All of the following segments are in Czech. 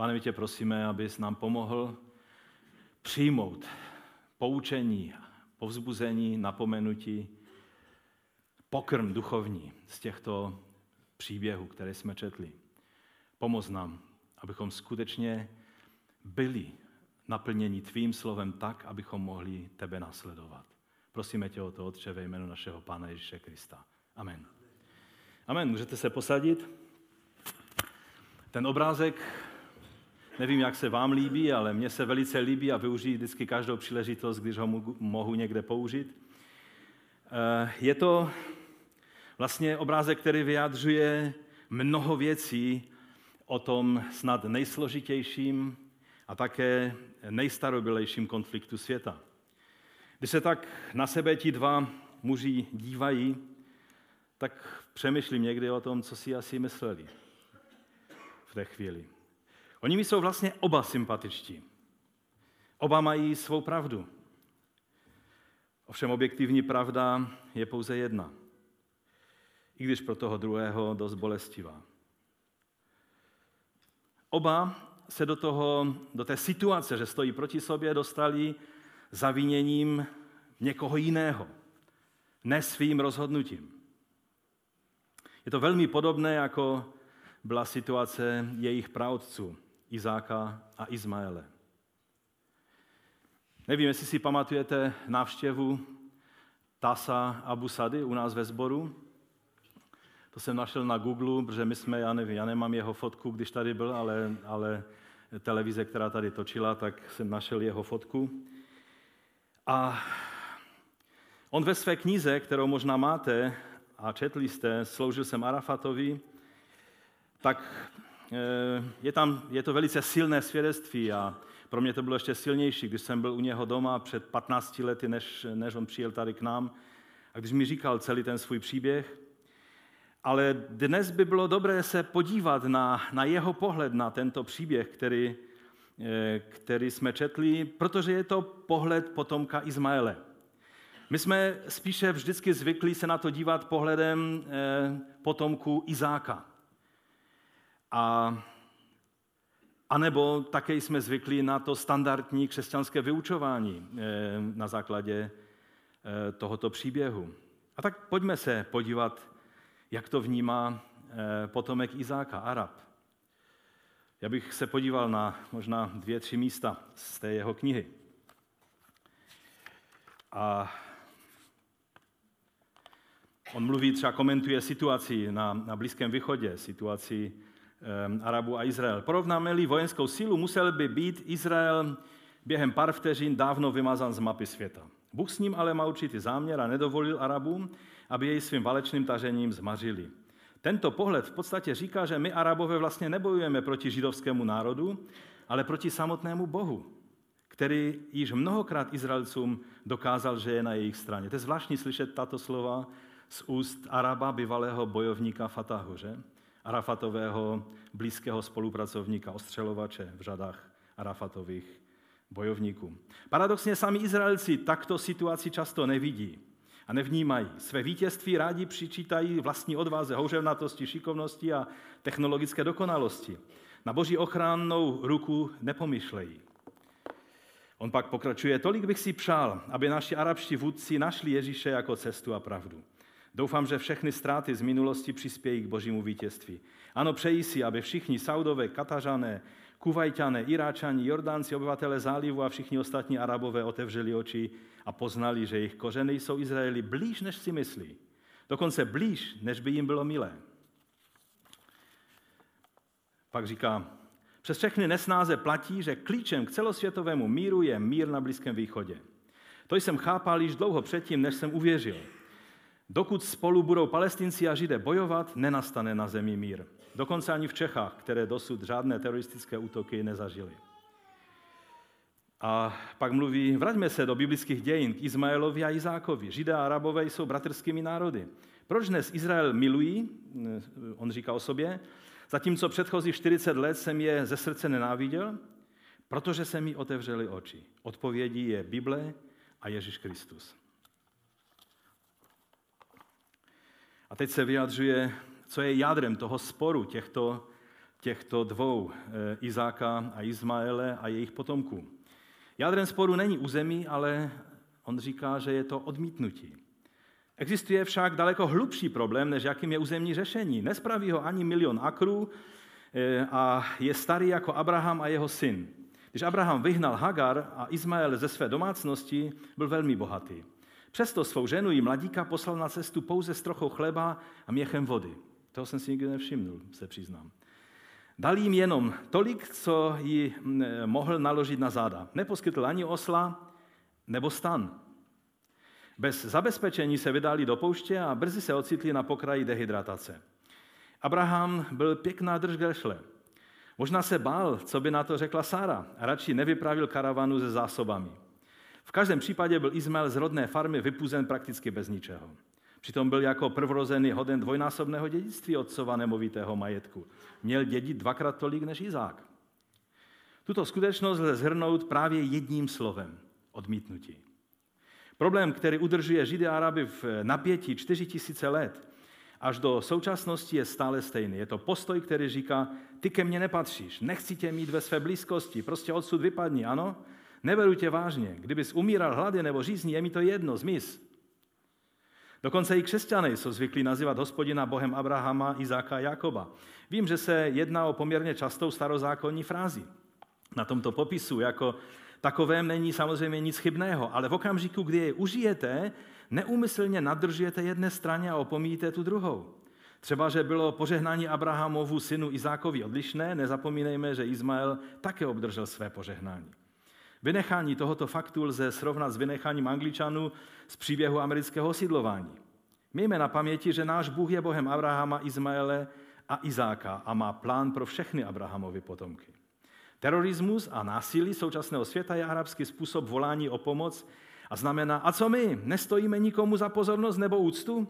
Pane, my tě prosíme, abys nám pomohl přijmout poučení, povzbuzení, napomenutí, pokrm duchovní z těchto příběhů, které jsme četli. Pomoz nám, abychom skutečně byli naplněni tvým slovem tak, abychom mohli tebe následovat. Prosíme tě o to, Otče, ve jménu našeho Pána Ježíše Krista. Amen. Amen. Můžete se posadit. Ten obrázek, nevím, jak se vám líbí, ale mně se velice líbí a využiji vždycky každou příležitost, když ho mohu někde použít. Eh, je to vlastně obrázek, který vyjadřuje mnoho věcí o tom snad nejsložitějším a také nejstarobilejším konfliktu světa. Když se tak na sebe ti dva muži dívají, tak přemýšlím někdy o tom, co si asi mysleli v té chvíli. Oni mi jsou vlastně oba sympatičtí. Oba mají svou pravdu. Ovšem objektivní pravda je pouze jedna. I když pro toho druhého dost bolestivá. Oba se do, toho, do té situace, že stojí proti sobě, dostali zaviněním někoho jiného, ne svým rozhodnutím. Je to velmi podobné, jako byla situace jejich praotců, Izáka a Izmaele. Nevím, jestli si pamatujete návštěvu Tasa Abu Sady u nás ve sboru. To jsem našel na Google, protože my jsme, já nevím, já nemám jeho fotku, když tady byl, ale, ale televize, která tady točila, tak jsem našel jeho fotku. A on ve své knize, kterou možná máte a četli jste, sloužil jsem Arafatovi, tak je, tam, je to velice silné svědectví a pro mě to bylo ještě silnější, když jsem byl u něho doma před 15 lety, než, než on přijel tady k nám a když mi říkal celý ten svůj příběh. Ale dnes by bylo dobré se podívat na, na jeho pohled na tento příběh, který, eh, který jsme četli, protože je to pohled potomka Izmaele. My jsme spíše vždycky zvyklí se na to dívat pohledem eh, potomku Izáka. A, a nebo také jsme zvyklí na to standardní křesťanské vyučování eh, na základě eh, tohoto příběhu. A tak pojďme se podívat, jak to vnímá potomek Izáka, Arab. Já bych se podíval na možná dvě, tři místa z té jeho knihy. A On mluví, třeba komentuje situaci na, na Blízkém východě, situaci um, Arabu a Izrael. Porovnáme-li vojenskou sílu, musel by být Izrael během pár vteřin dávno vymazán z mapy světa. Bůh s ním ale má určitý záměr a nedovolil Arabům, aby jej svým válečným tažením zmařili. Tento pohled v podstatě říká, že my Arabové vlastně nebojujeme proti židovskému národu, ale proti samotnému Bohu, který již mnohokrát Izraelcům dokázal, že je na jejich straně. To je zvláštní slyšet tato slova z úst Araba, bývalého bojovníka Fatahu, že? Arafatového blízkého spolupracovníka, ostřelovače v řadách Arafatových bojovníků. Paradoxně sami Izraelci takto situaci často nevidí a nevnímají. Své vítězství rádi přičítají vlastní odvaze, houževnatosti, šikovnosti a technologické dokonalosti. Na boží ochrannou ruku nepomyšlejí. On pak pokračuje, tolik bych si přál, aby naši arabští vůdci našli Ježíše jako cestu a pravdu. Doufám, že všechny ztráty z minulosti přispějí k božímu vítězství. Ano, přeji si, aby všichni Saudové, Katařané, Kuvajťané, Iráčani, Jordánci, obyvatele zálivu a všichni ostatní Arabové otevřeli oči a poznali, že jejich kořeny jsou Izraeli blíž, než si myslí. Dokonce blíž, než by jim bylo milé. Pak říká, přes všechny nesnáze platí, že klíčem k celosvětovému míru je mír na Blízkém východě. To jsem chápal již dlouho předtím, než jsem uvěřil. Dokud spolu budou palestinci a židé bojovat, nenastane na zemi mír. Dokonce ani v Čechách, které dosud žádné teroristické útoky nezažily. A pak mluví, vraťme se do biblických dějin k Izmaelovi a Izákovi. Židé a Arabové jsou bratrskými národy. Proč dnes Izrael milují, on říká o sobě, zatímco předchozí 40 let jsem je ze srdce nenáviděl? Protože se mi otevřely oči. Odpovědí je Bible a Ježíš Kristus. A teď se vyjadřuje, co je jádrem toho sporu těchto, těchto dvou, eh, Izáka a Izmaele a jejich potomků. Jádrem sporu není území, ale on říká, že je to odmítnutí. Existuje však daleko hlubší problém, než jakým je územní řešení. Nespraví ho ani milion akrů eh, a je starý jako Abraham a jeho syn. Když Abraham vyhnal Hagar a Izmael ze své domácnosti, byl velmi bohatý. Přesto svou ženu i mladíka poslal na cestu pouze s trochou chleba a měchem vody. Toho jsem si nikdy nevšimnul, se přiznám. Dal jim jenom tolik, co ji mohl naložit na záda. Neposkytl ani osla nebo stan. Bez zabezpečení se vydali do pouště a brzy se ocitli na pokraji dehydratace. Abraham byl pěkná držgešle. Možná se bál, co by na to řekla Sára a radši nevypravil karavanu se zásobami. V každém případě byl Izmael z rodné farmy vypuzen prakticky bez ničeho. Přitom byl jako prvorozený hoden dvojnásobného dědictví otcova nemovitého majetku. Měl dědit dvakrát tolik než Izák. Tuto skutečnost lze zhrnout právě jedním slovem – odmítnutí. Problém, který udržuje Židy a Araby v napětí 4000 let, až do současnosti je stále stejný. Je to postoj, který říká, ty ke mně nepatříš, nechci tě mít ve své blízkosti, prostě odsud vypadni, ano? Neberu tě vážně. Kdybys umíral hlady nebo řízní, je mi to jedno, zmiz. Dokonce i křesťané jsou zvyklí nazývat hospodina Bohem Abrahama, Izáka a Jakoba. Vím, že se jedná o poměrně častou starozákonní frázi. Na tomto popisu jako takovém není samozřejmě nic chybného, ale v okamžiku, kdy je užijete, neúmyslně nadržujete jedné straně a opomíjíte tu druhou. Třeba, že bylo požehnání Abrahamovu synu Izákovi odlišné, nezapomínejme, že Izmael také obdržel své požehnání. Vynechání tohoto faktu lze srovnat s vynecháním Angličanů z příběhu amerického osídlování. Mějme na paměti, že náš Bůh je Bohem Abrahama, Izmaele a Izáka a má plán pro všechny Abrahamovy potomky. Terorismus a násilí současného světa je arabský způsob volání o pomoc a znamená, a co my, nestojíme nikomu za pozornost nebo úctu?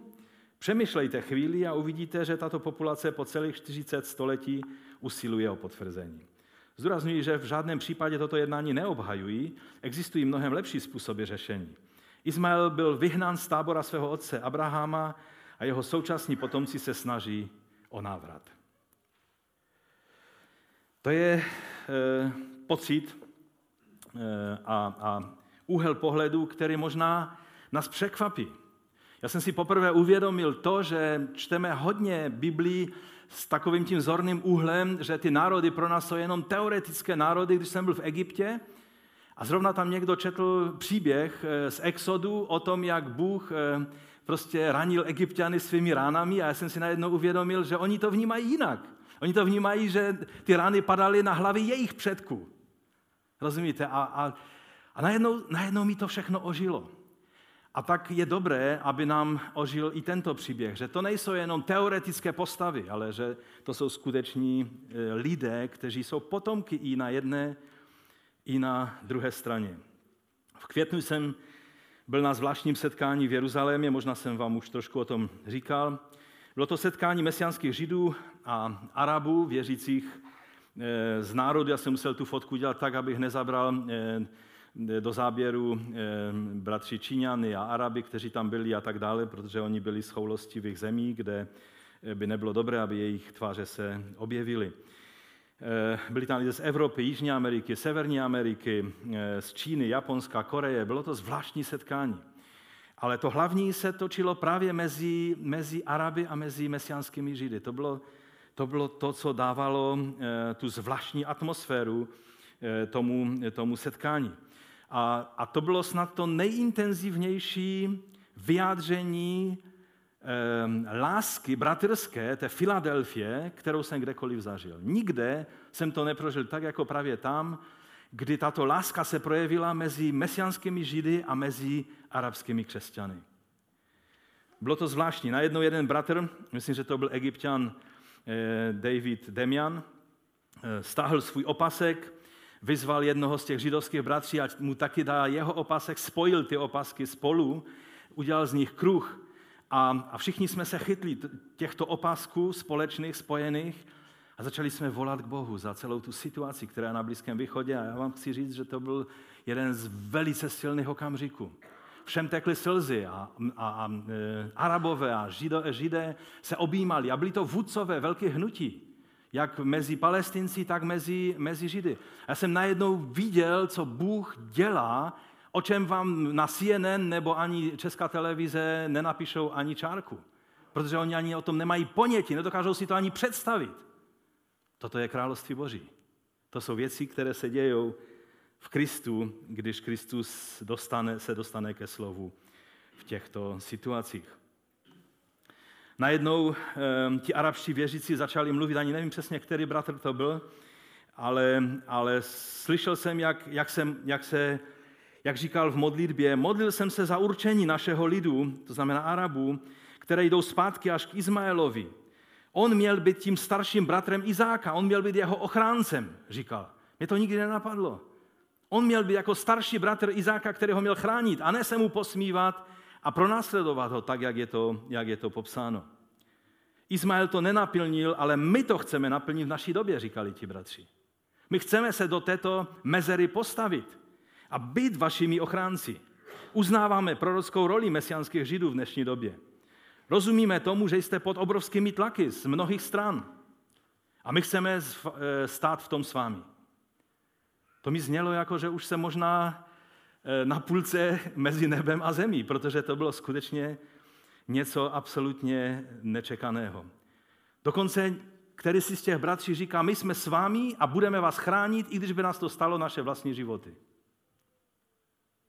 Přemýšlejte chvíli a uvidíte, že tato populace po celých 40 století usiluje o potvrzení. Zdůrazňuji, že v žádném případě toto jednání neobhajují, existují mnohem lepší způsoby řešení. Izmael byl vyhnán z tábora svého otce Abrahama a jeho současní potomci se snaží o návrat. To je e, pocit e, a, a úhel pohledu, který možná nás překvapí. Já jsem si poprvé uvědomil to, že čteme hodně Biblii s takovým tím zorným úhlem, že ty národy pro nás jsou jenom teoretické národy, když jsem byl v Egyptě a zrovna tam někdo četl příběh eh, z Exodu o tom, jak Bůh eh, prostě ranil egyptiany svými ránami a já jsem si najednou uvědomil, že oni to vnímají jinak. Oni to vnímají, že ty rány padaly na hlavy jejich předků. Rozumíte? A, a, a najednou, najednou mi to všechno ožilo. A tak je dobré, aby nám ožil i tento příběh, že to nejsou jenom teoretické postavy, ale že to jsou skuteční e, lidé, kteří jsou potomky i na jedné, i na druhé straně. V květnu jsem byl na zvláštním setkání v Jeruzalémě, možná jsem vám už trošku o tom říkal. Bylo to setkání mesiánských židů a arabů, věřících e, z národu. Já jsem musel tu fotku dělat tak, abych nezabral e, do záběru eh, bratři Číňany a Araby, kteří tam byli a tak dále, protože oni byli z choulostivých zemí, kde eh, by nebylo dobré, aby jejich tváře se objevily. Eh, byli tam lidé z Evropy, Jižní Ameriky, Severní Ameriky, z Číny, Japonska, Koreje. Bylo to zvláštní setkání. Ale to hlavní se točilo právě mezi, mezi Araby a mezi mesiánskými Židy. To bylo, to bylo to, co dávalo tu zvláštní atmosféru tomu, tomu setkání. A, a to bylo snad to nejintenzivnější vyjádření eh, lásky bratrské té Filadelfie, kterou jsem kdekoliv zažil. Nikde jsem to neprožil tak, jako právě tam, kdy tato láska se projevila mezi mesianskými židy a mezi arabskými křesťany. Bylo to zvláštní. Najednou jeden bratr, myslím, že to byl egyptian eh, David Demian, eh, stáhl svůj opasek, vyzval jednoho z těch židovských bratří, ať mu taky dá jeho opasek, spojil ty opasky spolu, udělal z nich kruh a, a všichni jsme se chytli těchto opasků společných, spojených a začali jsme volat k Bohu za celou tu situaci, která je na Blízkém východě a já vám chci říct, že to byl jeden z velice silných okamžiků. Všem tekly slzy a, a, a e, arabové a židé, židé se objímali a byli to vůdcové velké hnutí. Jak mezi palestinci, tak mezi, mezi židy. Já jsem najednou viděl, co Bůh dělá, o čem vám na CNN nebo ani česká televize nenapíšou ani čárku. Protože oni ani o tom nemají ponětí, nedokážou si to ani představit. Toto je království Boží. To jsou věci, které se dějou v Kristu, když Kristus dostane, se dostane ke slovu v těchto situacích. Najednou e, ti arabští věřící začali mluvit, ani nevím přesně, který bratr to byl, ale, ale slyšel jsem, jak, jak, jsem, jak, se, jak říkal v modlitbě, modlil jsem se za určení našeho lidu, to znamená Arabů, které jdou zpátky až k Izmaelovi. On měl být tím starším bratrem Izáka, on měl být jeho ochráncem, říkal. Mě to nikdy nenapadlo. On měl být jako starší bratr Izáka, který ho měl chránit, a ne se mu posmívat a pronásledovat ho tak, jak je to, jak je to popsáno. Izmael to nenaplnil, ale my to chceme naplnit v naší době, říkali ti bratři. My chceme se do této mezery postavit a být vašimi ochránci. Uznáváme prorockou roli mesianských židů v dnešní době. Rozumíme tomu, že jste pod obrovskými tlaky z mnohých stran. A my chceme eh, stát v tom s vámi. To mi znělo jako, že už se možná na půlce mezi nebem a zemí, protože to bylo skutečně něco absolutně nečekaného. Dokonce který si z těch bratří říká, my jsme s vámi a budeme vás chránit, i když by nás to stalo naše vlastní životy.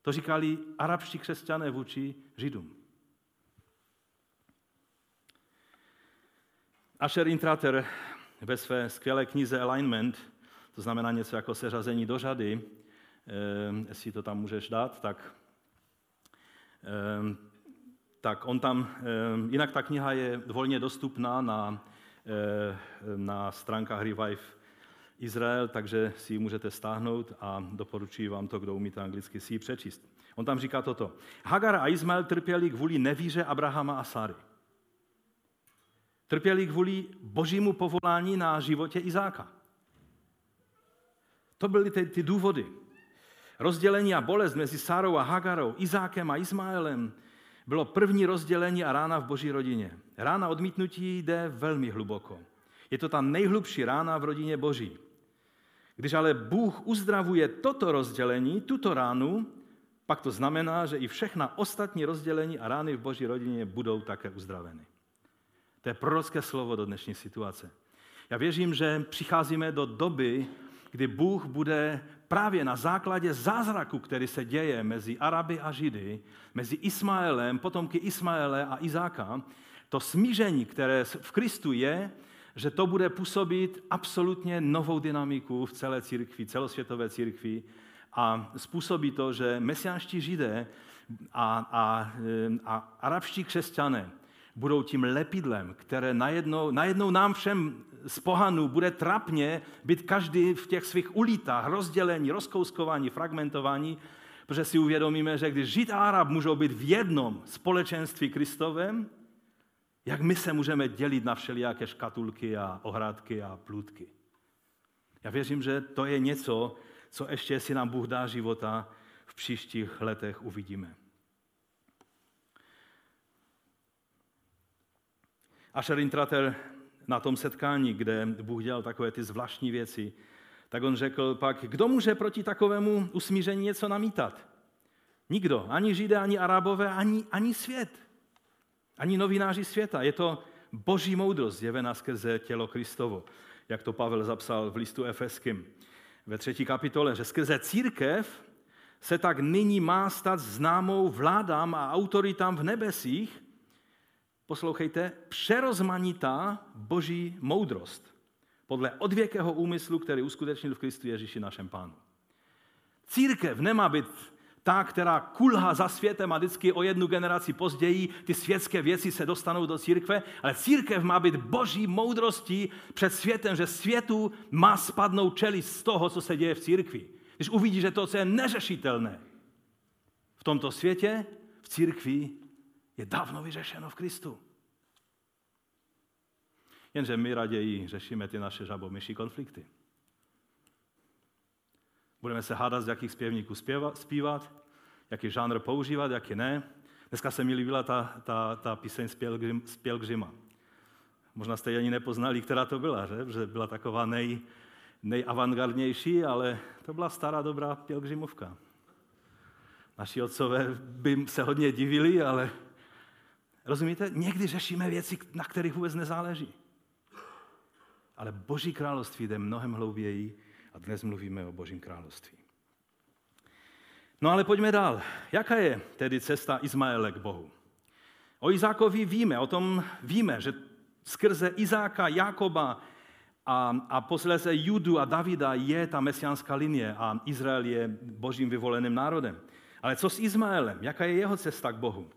To říkali arabští křesťané vůči židům. Asher Intrater ve své skvělé knize Alignment, to znamená něco jako seřazení do řady, eh, jestli to tam můžeš dát, tak, eh, tak on tam, eh, jinak ta kniha je volně dostupná na, na stránkách Revive Izrael, takže si ji můžete stáhnout a doporučuji vám to, kdo umíte anglicky, si ji přečíst. On tam říká toto. Hagar a Izmael trpěli kvůli nevíře Abrahama a Sary. Trpěli kvůli božímu povolání na životě Izáka. To byly ty, ty důvody. Rozdělení a bolest mezi Sárou a Hagarou, Izákem a Ismaelem bylo první rozdělení a rána v boží rodině. Rána odmítnutí jde velmi hluboko. Je to ta nejhlubší rána v rodině boží. Když ale Bůh uzdravuje toto rozdělení, tuto ránu, pak to znamená, že i všechna ostatní rozdělení a rány v boží rodině budou také uzdraveny. To je prorocké slovo do dnešní situace. Já věřím, že přicházíme do doby, kdy Bůh bude právě na základě zázraku, který se děje mezi Araby a Židy, mezi Ismaelem, potomky Ismaele a Izáka, to smíření, které v Kristu je, že to bude působit absolutně novou dynamiku v celé církvi, celosvětové církvi a způsobí to, že mesiánští židé a, a, a arabští křesťané budou tím lepidlem, které najednou, najednou nám všem z pohanů bude trapně být každý v těch svých ulítách, rozdělení, rozkouskování, fragmentování, protože si uvědomíme, že když Žid a Arab můžou být v jednom společenství Kristovém, jak my se můžeme dělit na všelijaké škatulky a ohrádky a plůdky. Já věřím, že to je něco, co ještě si nám Bůh dá života v příštích letech uvidíme. Asher Intrater na tom setkání, kde Bůh dělal takové ty zvláštní věci, tak on řekl pak, kdo může proti takovému usmíření něco namítat? Nikdo, ani Židé, ani Arabové, ani, ani svět, ani novináři světa. Je to boží moudrost zjevená skrze tělo Kristovo, jak to Pavel zapsal v listu Efeským ve třetí kapitole, že skrze církev se tak nyní má stát známou vládám a autoritám v nebesích, poslouchejte, přerozmanitá boží moudrost podle odvěkého úmyslu, který uskutečnil v Kristu Ježíši našem pánu. Církev nemá být ta, která kulhá za světem a vždycky o jednu generaci později ty světské věci se dostanou do církve, ale církev má být boží moudrostí před světem, že světu má spadnout čelist z toho, co se děje v církvi. Když uvidí, že to, co je neřešitelné v tomto světě, v církvi je dávno vyřešeno v Kristu. Jenže my raději řešíme ty naše žabomyší konflikty. Budeme se hádat, z jakých zpěvníků zpívat, jaký žánr používat, jaký ne. Dneska se mi líbila ta, ta, ta píseň z Pielgrima. Možná jste ani nepoznali, která to byla, že? že byla taková nej, nejavantgardnější, ale to byla stará dobrá pielgrimovka. Naši otcové by se hodně divili, ale rozumíte, někdy řešíme věci, na kterých vůbec nezáleží. Ale Boží království jde mnohem hlouběji a dnes mluvíme o Božím království. No ale pojďme dál. Jaká je tedy cesta Izmaele k Bohu? O Izákovi víme, o tom víme, že skrze Izáka, Jakoba a, a posledně Judu a Davida je ta mesiánská linie a Izrael je božím vyvoleným národem. Ale co s Izmaelem? Jaká je jeho cesta k Bohu?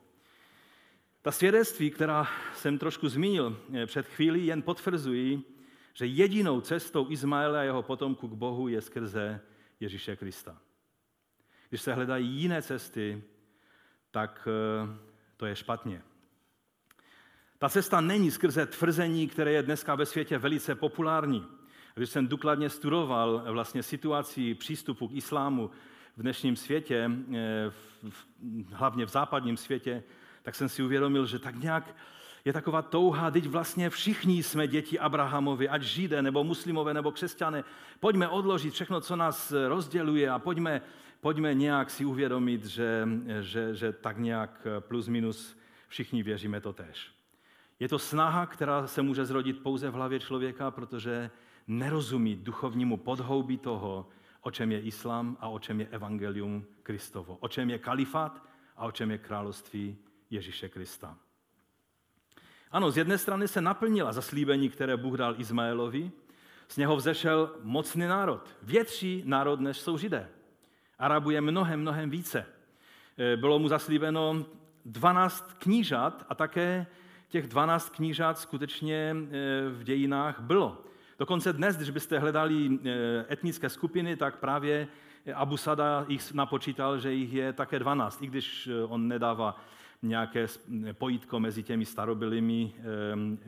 Ta svědectví, která jsem trošku zmínil eh, před chvílí, jen potvrzují, že jedinou cestou Izmaela a jeho potomku k Bohu je skrze Ježíše Krista. Když se hledají jiné cesty, tak eh, to je špatně. Ta cesta není skrze tvrzení, které je dneska ve světě velice populární. Když jsem důkladně studoval vlastně situaci přístupu k islámu v dnešním světě, eh, hlavně v západním světě, tak jsem si uvědomil, že tak nějak je taková touha, teď vlastně všichni jsme děti Abrahamovi, ať židé, nebo muslimové, nebo křesťané. Pojďme odložit všechno, co nás rozděluje a pojďme, pojďme nějak si uvědomit, že, že, že tak nějak plus minus všichni věříme to tež. Je to snaha, která se může zrodit pouze v hlavě člověka, protože nerozumí duchovnímu podhoubí toho, o čem je islám a o čem je evangelium Kristovo, o čem je kalifát a o čem je království Ježíše Krista. Ano, z jedné strany se naplnila zaslíbení, které Bůh dal Izmaelovi, z něho vzešel mocný národ, větší národ, než jsou židé. Arabu je mnohem, mnohem více. E, bylo mu zaslíbeno 12 knížat a také těch 12 knížat skutečně e, v dějinách bylo. Dokonce dnes, když byste hledali e, etnické skupiny, tak právě Abu Sada jich napočítal, že jich je také 12, i když on nedává nějaké pojítko mezi těmi starobylými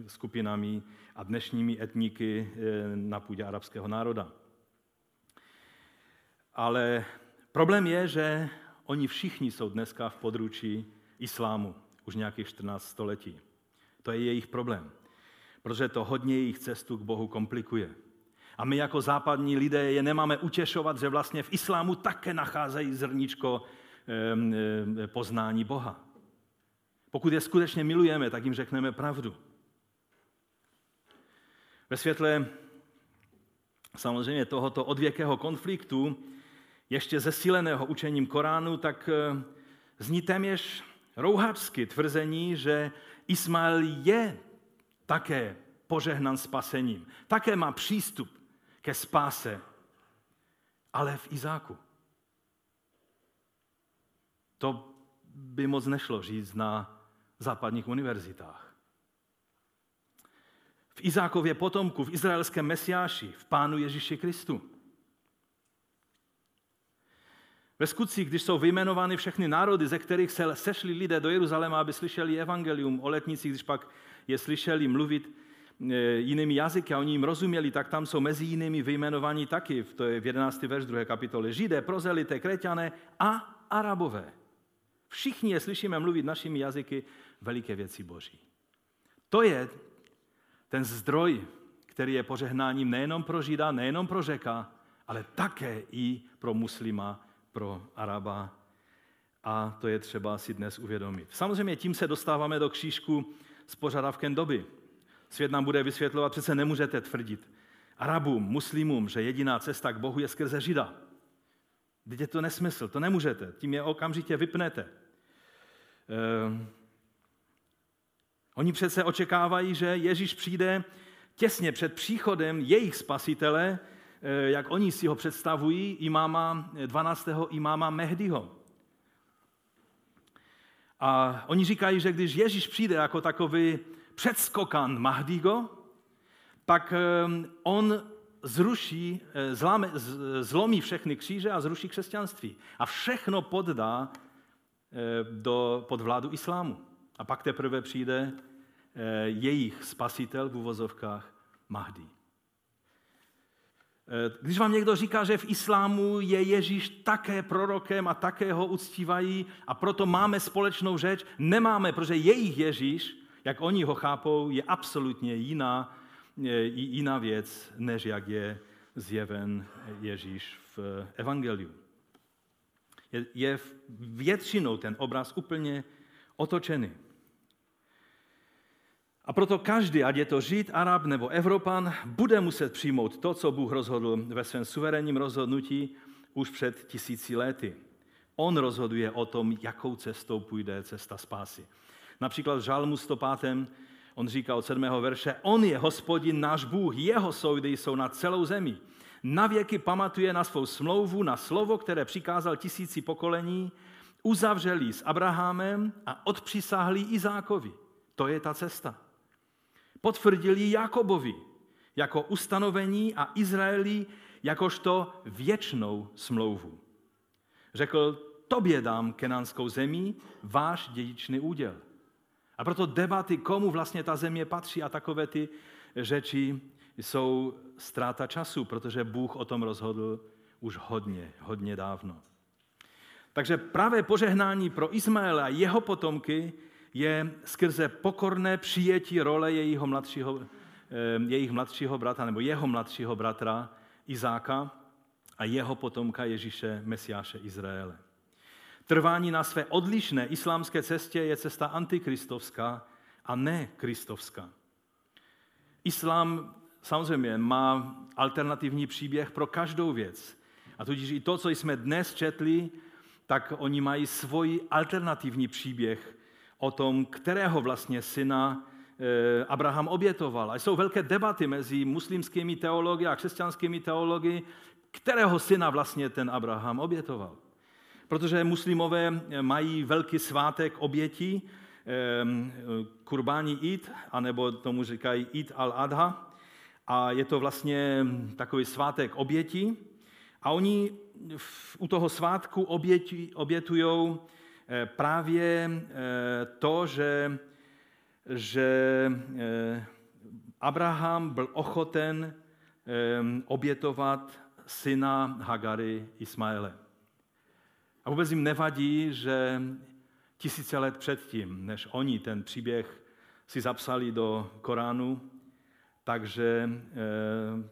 skupinami a dnešními etníky na půdě arabského národa. Ale problém je, že oni všichni jsou dneska v područí islámu už nějakých 14 století. To je jejich problém, protože to hodně jejich cestu k Bohu komplikuje. A my jako západní lidé je nemáme utěšovat, že vlastně v islámu také nacházejí zrničko poznání Boha. Pokud je skutečně milujeme, tak jim řekneme pravdu. Ve světle samozřejmě tohoto odvěkého konfliktu, ještě zesíleného učením Koránu, tak eh, zní téměř rouhačsky tvrzení, že Ismail je také požehnan spasením. Také má přístup ke spáse, ale v Izáku. To by moc nešlo říct na západních univerzitách. V Izákově potomku, v izraelském mesiáši, v Pánu Ježíši Kristu. Ve skutcích, když jsou vyjmenovány všechny národy, ze kterých se sešli lidé do Jeruzaléma, aby slyšeli evangelium o letnicích, když pak je slyšeli mluvit e, jinými jazyky a oni jim rozuměli, tak tam jsou mezi jinými vyjmenováni taky, to je v 11. verš 2. kapitole, Židé, prozelité, Kreťané a Arabové. Všichni je slyšíme mluvit našimi jazyky veliké věci Boží. To je ten zdroj, který je požehnáním nejenom pro Žida, nejenom pro Řeka, ale také i pro muslima, pro Araba. A to je třeba si dnes uvědomit. Samozřejmě tím se dostáváme do křížku s požadavkem doby. Svět nám bude vysvětlovat, přece nemůžete tvrdit Arabům, muslimům, že jediná cesta k Bohu je skrze Žida. Teď je to nesmysl, to nemůžete, tím je okamžitě vypnete. Ehm, Oni přece očekávají, že Ježíš přijde těsně před příchodem jejich spasitele, eh, jak oni si ho představují, imáma, 12. imáma Mehdiho. A oni říkají, že když Ježíš přijde jako takový předskokan Mahdigo, tak eh, on zruší, eh, zlame, zlomí všechny kříže a zruší křesťanství. A všechno poddá do, pod vládu islámu. A pak teprve přijde eh, jejich spasitel v uvozovkách Mahdi. Eh, když vám někdo říká, že v islámu je Ježíš také prorokem a také ho uctívají a proto máme společnou řeč, nemáme, protože jejich Ježíš jak oni ho chápou, je absolutně jiná, jiná věc, než jak je zjeven Ježíš v Evangeliu. Je většinou ten obraz úplně otočený. A proto každý, ať je to Žid, Arab nebo Evropan, bude muset přijmout to, co Bůh rozhodl ve svém suverénním rozhodnutí už před tisíci lety. On rozhoduje o tom, jakou cestou půjde cesta spásy. Například v Žalmu 105. on říká od 7. verše, On je hospodin náš Bůh, jeho soudy jsou na celou zemi. Navěky pamatuje na svou smlouvu, na slovo, které přikázal tisíci pokolení, uzavřeli s Abrahamem a odpřisáhli Izákovi. To je ta cesta. Potvrdili Jakobovi jako ustanovení a Izraeli jakožto věčnou smlouvu. Řekl, tobě dám kenánskou zemi, váš dědičný úděl. A proto debaty, komu vlastně ta země patří a takové ty řeči jsou ztráta času, protože Bůh o tom rozhodl už hodně, hodně dávno. Takže pravé požehnání pro Izmaela a jeho potomky je skrze pokorné přijetí role jejího mladšího, eh, jejich mladšího bratra, nebo jeho mladšího bratra Izáka a jeho potomka Ježíše, Mesiáše Izraele. Trvání na své odlišné islámské cestě je cesta antikristovská a ne kristovská. Islám samozřejmě má alternativní příběh pro každou věc. A tudíž i to, co jsme dnes četli, tak oni mají svůj alternativní příběh o tom, kterého vlastně syna eh, Abraham obětoval. A jsou velké debaty mezi muslimskými teology a křesťanskými teology, kterého syna vlastně ten Abraham obětoval. Protože muslimové mají velký svátek obětí, ehm, kurbání Eid, anebo tomu říkají Eid al-Adha, a je to vlastně takový svátek obětí. A oni u toho svátku obětují eh, právě eh, to, že, že eh, Abraham byl ochoten obětovat syna Hagary Ismaele. A vůbec jim nevadí, že tisíce let předtím, než oni ten příběh si zapsali do Koránu, takže eh,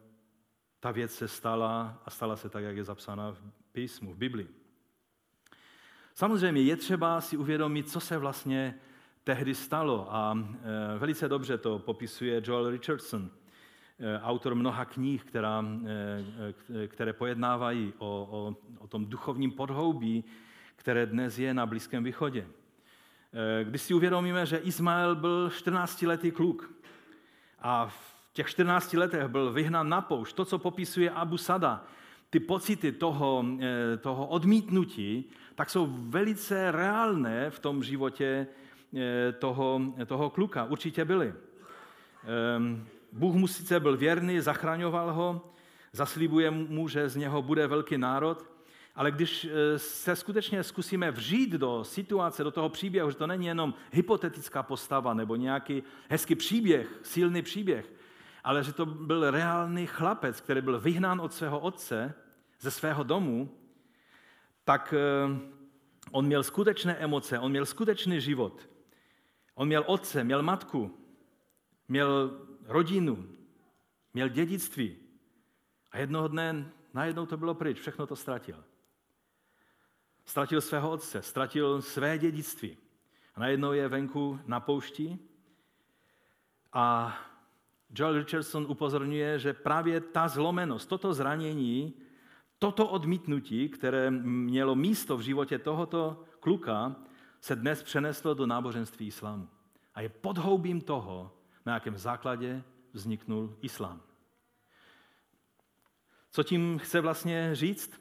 ta věc se stala a stala se tak, jak je zapsána v písmu, v Biblii. Samozřejmě je třeba si uvědomit, co se vlastně tehdy stalo a eh, velice dobře to popisuje Joel Richardson, eh, autor mnoha knih, která, které pojednávají o, o, o tom duchovním podhoubí, které dnes je na Blízkém východě. Když si uvědomíme, že Ismael byl 14-letý kluk a v těch 14 letech byl vyhnán na poušť, to, co popisuje Abu Sada, ty pocity toho, toho odmítnutí, tak jsou velice reálné v tom životě eh, toho, toho kluka. Určitě byly. Ehm, Bůh mu sice byl věrný, zachraňoval ho, zaslibuje mu, že z něho bude velký národ, ale když eh, se skutečně zkusíme vžít do situace, do toho příběhu, že to není jenom hypotetická postava nebo nějaký hezký příběh, silný příběh, ale že to byl reálný chlapec, který byl vyhnán od svého otce ze svého domu, tak eh, on měl skutečné emoce, on měl skutečný život. On měl otce, měl matku, měl rodinu, měl dědictví. A jednoho dne najednou to bylo pryč, všechno to ztratil. Ztratil svého otce, ztratil své dědictví. A najednou je venku na poušti a Joel Richardson upozorňuje, že právě ta zlomenost, toto zranění, toto odmítnutí, které mělo místo v životě tohoto kluka, se dnes přeneslo do náboženství islámu. A je podhoubím toho, na jakém základě vzniknul islám. Co tím chce vlastně říct?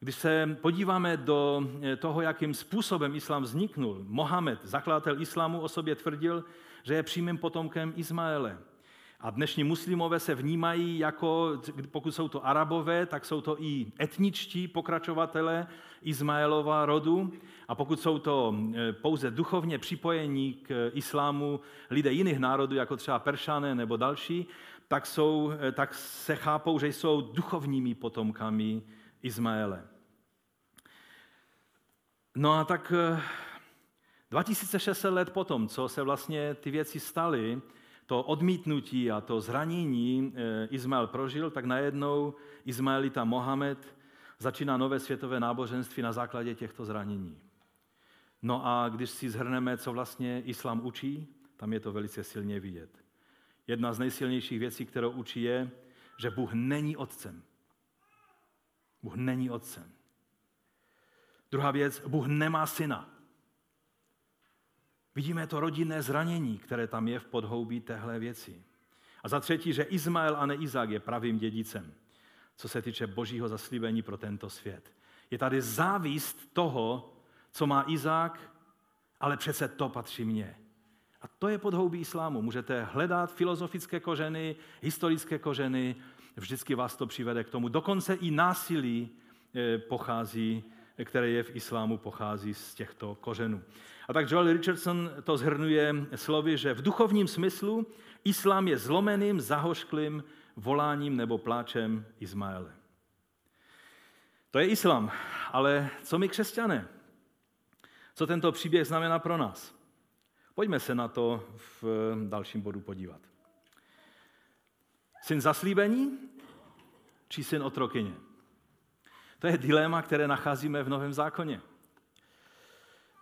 Když se podíváme do toho, jakým způsobem islám vzniknul, Mohamed, zakladatel islámu, o sobě tvrdil, že je přímým potomkem Izmaele. A dnešní muslimové se vnímají jako, pokud jsou to arabové, tak jsou to i etničtí pokračovatelé Izmaelova rodu. A pokud jsou to e, pouze duchovně připojení k islámu lidé jiných národů, jako třeba Peršané nebo další, tak, jsou, e, tak se chápou, že jsou duchovními potomkami Izmaele. No a tak e, 2600 let potom, co se vlastně ty věci staly, to odmítnutí a to zranění eh, Izmael prožil, tak najednou Izmaelita Mohamed začíná nové světové náboženství na základě těchto zranění. No a když si zhrneme, co vlastně islám učí, tam je to velice silně vidět. Jedna z nejsilnějších věcí, kterou učí, je, že Bůh není otcem. Bůh není otcem. Druhá věc, Bůh nemá syna. Vidíme to rodinné zranění, které tam je v podhoubí téhle věci. A za třetí, že Izmael a ne Izák je pravým dědicem, co se týče božího zaslíbení pro tento svět. Je tady závist toho, co má Izák, ale přece to patří mně. A to je podhoubí islámu. Můžete hledat filozofické kořeny, historické kořeny, vždycky vás to přivede k tomu. Dokonce i násilí eh, pochází, které je v islámu, pochází z těchto kořenů. A tak Joel Richardson to zhrnuje slovy, že v duchovním smyslu islám je zlomeným, zahošklým voláním nebo pláčem Izmaele. To je islám, ale co my křesťané? Co tento příběh znamená pro nás? Pojďme se na to v dalším bodu podívat. Syn zaslíbení či syn otrokyně? To je dilema, které nacházíme v Novém zákoně.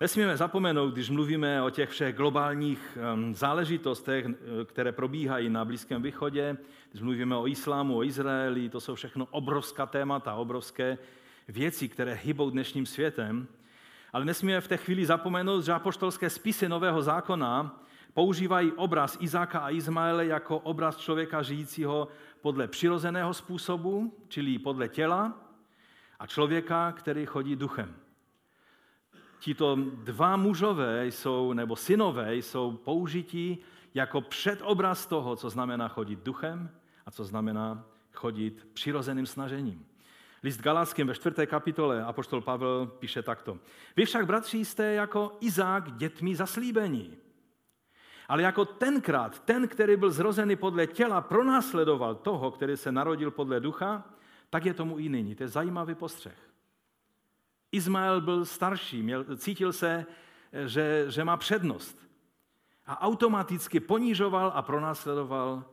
Nesmíme zapomenout, když mluvíme o těch všech globálních záležitostech, které probíhají na Blízkém východě, když mluvíme o islámu, o Izraeli, to jsou všechno obrovská témata, obrovské věci, které hybou dnešním světem. Ale nesmíme v té chvíli zapomenout, že apoštolské spisy Nového zákona používají obraz Izáka a Izmaele jako obraz člověka žijícího podle přirozeného způsobu, čili podle těla, a člověka, který chodí duchem. Tito dva mužové jsou, nebo synové jsou použití jako předobraz toho, co znamená chodit duchem a co znamená chodit přirozeným snažením. List Galáckým ve čtvrté kapitole apoštol Pavel píše takto. Vy však, bratři, jste jako Izák dětmi zaslíbení. Ale jako tenkrát, ten, který byl zrozený podle těla, pronásledoval toho, který se narodil podle ducha, tak je tomu i nyní. To je zajímavý postřeh. Izmael byl starší, měl, cítil se, že, že má přednost. A automaticky ponížoval a pronásledoval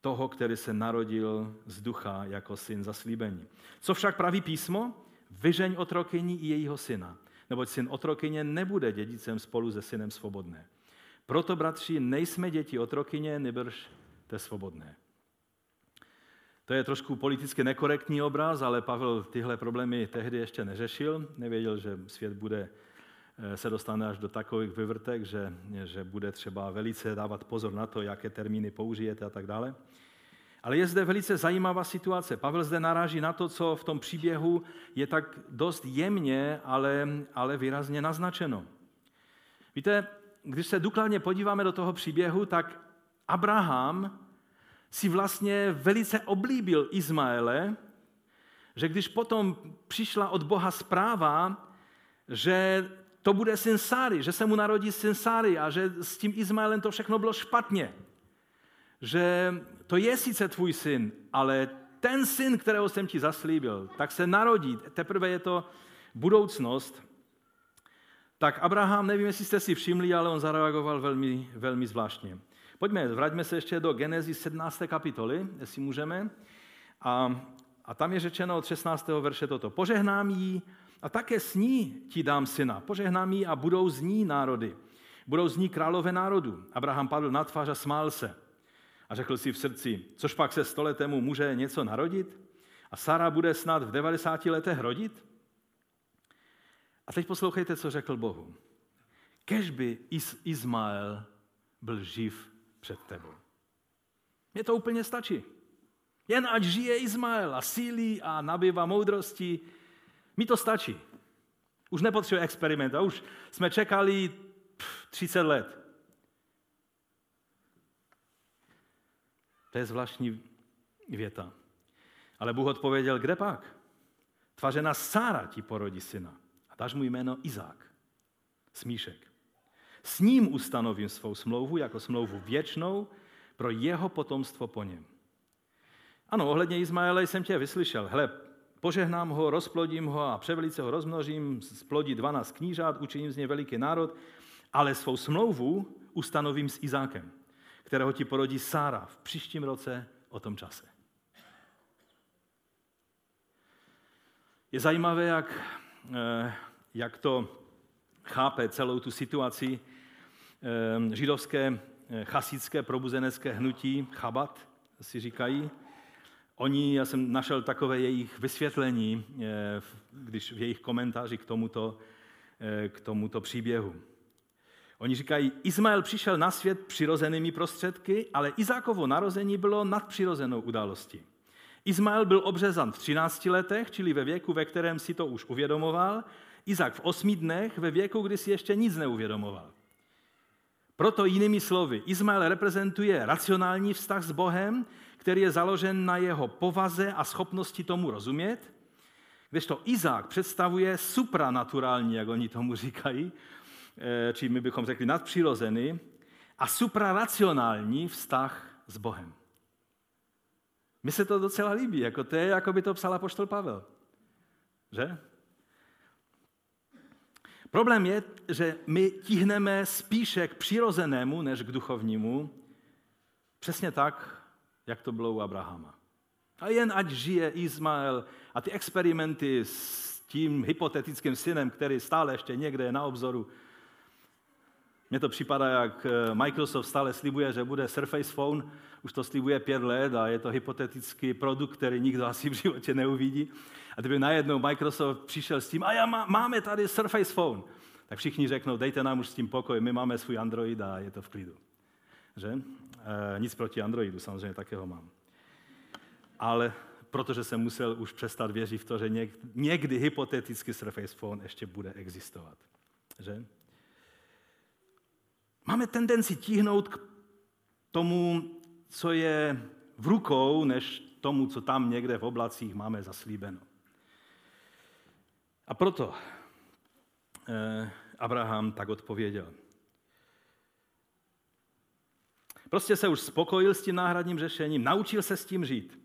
toho, který se narodil z ducha jako syn zaslíbení. Co však praví písmo? Vyžeň otrokyní i jejího syna, neboť syn otrokyně nebude dědicem spolu se synem svobodné. Proto, bratři, nejsme děti otrokyně, nebrž te svobodné. To je trošku politicky nekorektní obraz, ale Pavel tyhle problémy tehdy ještě neřešil. Nevěděl, že svět bude, eh, se dostane až do takových vyvrtek, že, že bude třeba velice dávat pozor na to, jaké termíny použijete a tak dále. Ale je zde velice zajímavá situace. Pavel zde naráží na to, co v tom příběhu je tak dost jemně, ale, ale výrazně naznačeno. Víte, když se důkladně podíváme do toho příběhu, tak Abraham si vlastně velice oblíbil Izmaele, že když potom přišla od Boha zpráva, že to bude syn Sáry, že se mu narodí syn Sáry a že s tím Izmaelem to všechno bylo špatně. Že to je sice tvůj syn, ale ten syn, kterého jsem ti zaslíbil, tak se narodí. Teprve je to budoucnost. Tak Abraham, nevím, jestli jste si všimli, ale on zareagoval velmi, velmi zvláštně. Pojďme, vraťme se ještě do Genezi 17. kapitoly, jestli můžeme. A, a tam je řečeno od 16. verše toto. Požehnám jí a také s ní ti dám syna. Požehnám jí a budou z ní národy. Budou z ní králové národu. Abraham padl na tvář a smál se. A řekl si v srdci, což pak se stoletému může něco narodit? A Sara bude snad v 90 letech rodit? A teď poslouchejte, co řekl Bohu. Kež by Izmael byl živ před tebou. Mně to úplně stačí. Jen ať žije Izmael a sílí a nabývá moudrosti, mi to stačí. Už nepotřebuje experiment. A už jsme čekali 30 let. To je zvláštní věta. Ale Bůh odpověděl, kde pak? Tvařena Sára ti porodí syna a dáš mu jméno Izák, smíšek. S ním ustanovím svou smlouvu jako smlouvu věčnou pro jeho potomstvo po něm. Ano, ohledně Izmaele jsem tě vyslyšel. Hle, požehnám ho, rozplodím ho a převelice ho rozmnožím, splodí 12 knížat, učiním z něj veliký národ ale svou smlouvu ustanovím s Izákem, kterého ti porodí Sára v příštím roce o tom čase. Je zajímavé, jak, eh, jak to chápe celou tu situaci židovské eh, chasické probuzenecké hnutí, chabat, si říkají. Oni, já jsem našel takové jejich vysvětlení, když v jejich komentáři k tomuto, k tomuto příběhu. Oni říkají, Izmael přišel na svět přirozenými prostředky, ale Izákovo narození bylo nadpřirozenou událostí. Izmael byl obřezan v 13 letech, čili ve věku, ve kterém si to už uvědomoval, Izák v osmi dnech, ve věku, kdy si ještě nic neuvědomoval. Proto jinými slovy, Izmael reprezentuje racionální vztah s Bohem, který je založen na jeho povaze a schopnosti tomu rozumět, kdežto Izák představuje supranaturální, jak oni tomu říkají, eh, či my bychom řekli nadpřirozený, a supraracionální vztah s Bohem. Mně se to docela líbí, jako to je, jako by to psal poštol Pavel. Že? Problém je, že my tihneme spíše k přirozenému, než k duchovnímu, přesně tak, jak to bylo u Abrahama. A jen ať žije Izmael a ty experimenty s tím hypotetickým synem, který stále ještě někde je na obzoru, mně to připadá, jak eh, Microsoft stále slibuje, že bude Surface Phone, už to slibuje pět let a je to hypotetický produkt, který nikdo asi v životě neuvidí. A kdyby najednou Microsoft přišel s tím, a já má, máme tady Surface Phone, tak všichni řeknou, dejte nám už s tím pokoj, my máme svůj Android a je to v klidu. Že? E, nic proti Androidu, samozřejmě takého mám. Ale protože jsem musel už přestat věřit v to, že někdy hypoteticky Surface Phone ještě bude existovat. Že? Máme tendenci tíhnout k tomu, co je v rukou, než tomu, co tam někde v oblacích máme zaslíbeno. A proto eh, Abraham tak odpověděl. Prostě se už spokojil s tím náhradním řešením, naučil se s tím žít.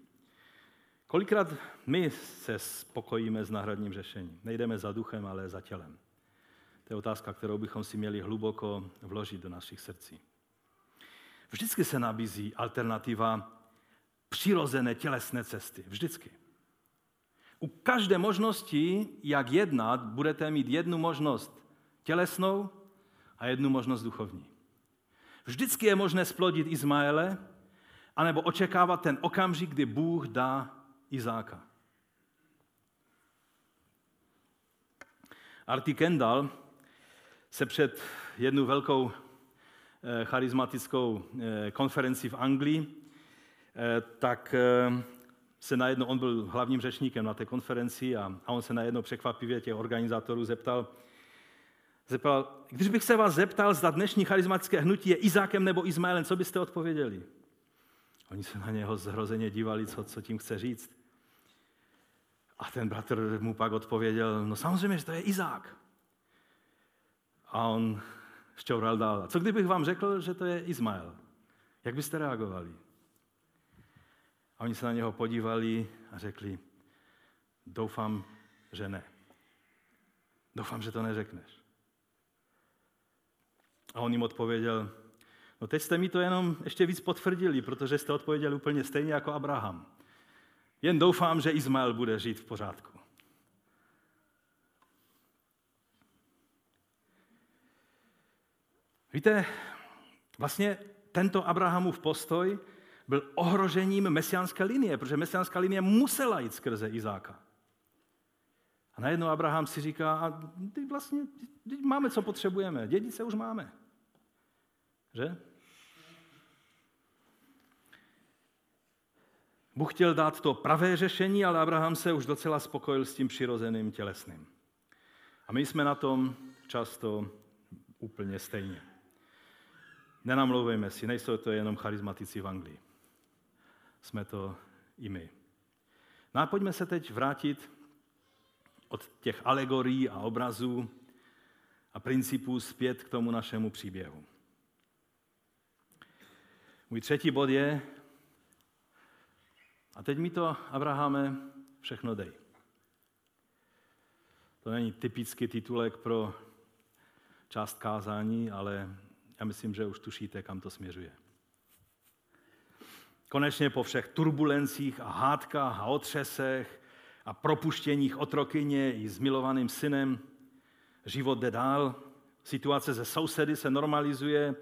Kolikrát my se spokojíme s náhradním řešením? Nejdeme za duchem, ale za tělem. To je otázka, kterou bychom si měli hluboko vložit do našich srdcí. Vždycky se nabízí alternativa přirozené tělesné cesty. Vždycky. U každé možnosti, jak jednat, budete mít jednu možnost tělesnou a jednu možnost duchovní. Vždycky je možné splodit Izmaele, anebo očekávat ten okamžik, kdy Bůh dá Izáka. Arti Kendall se před jednou velkou eh, charismatickou eh, konferenci v Anglii, eh, tak se najednou, on byl hlavním řečníkem na té konferenci a, a on se najednou překvapivě těch organizátorů zeptal, zeptal, když bych se vás zeptal, zda dnešní charismatické hnutí je Izákem nebo Izmaelem, co byste odpověděli? Oni se na něho zhrozeně dívali, co, co tím chce říct. A ten bratr mu pak odpověděl, no samozřejmě, že to je Izák. A on šťoural dál. Co kdybych vám řekl, že to je Izmael? Jak byste reagovali? Oni se na něho podívali a řekli, doufám, že ne. Doufám, že to neřekneš. A on jim odpověděl, no teď jste mi to jenom ještě víc potvrdili, protože jste odpověděli úplně stejně jako Abraham. Jen doufám, že Izmael bude žít v pořádku. Víte, vlastně tento Abrahamův postoj byl ohrožením mesiánské linie, protože mesiánská linie musela jít skrze Izáka. A najednou Abraham si říká, a ty vlastně ty máme, co potřebujeme, dědice už máme. Že? Bůh chtěl dát to pravé řešení, ale Abraham se už docela spokojil s tím přirozeným tělesným. A my jsme na tom často úplně stejně. Nenamlouvejme si, nejsou to jenom charizmatici v Anglii. Jsme to i my. No a pojďme se teď vrátit od těch alegorií a obrazů a principů zpět k tomu našemu příběhu. Můj třetí bod je, a teď mi to, Abrahame, všechno dej. To není typický titulek pro část kázání, ale já myslím, že už tušíte, kam to směřuje. Konečně po všech turbulencích a hádkách a otřesech a propuštěních otrokyně i s milovaným synem život jde dál, situace ze sousedy se normalizuje,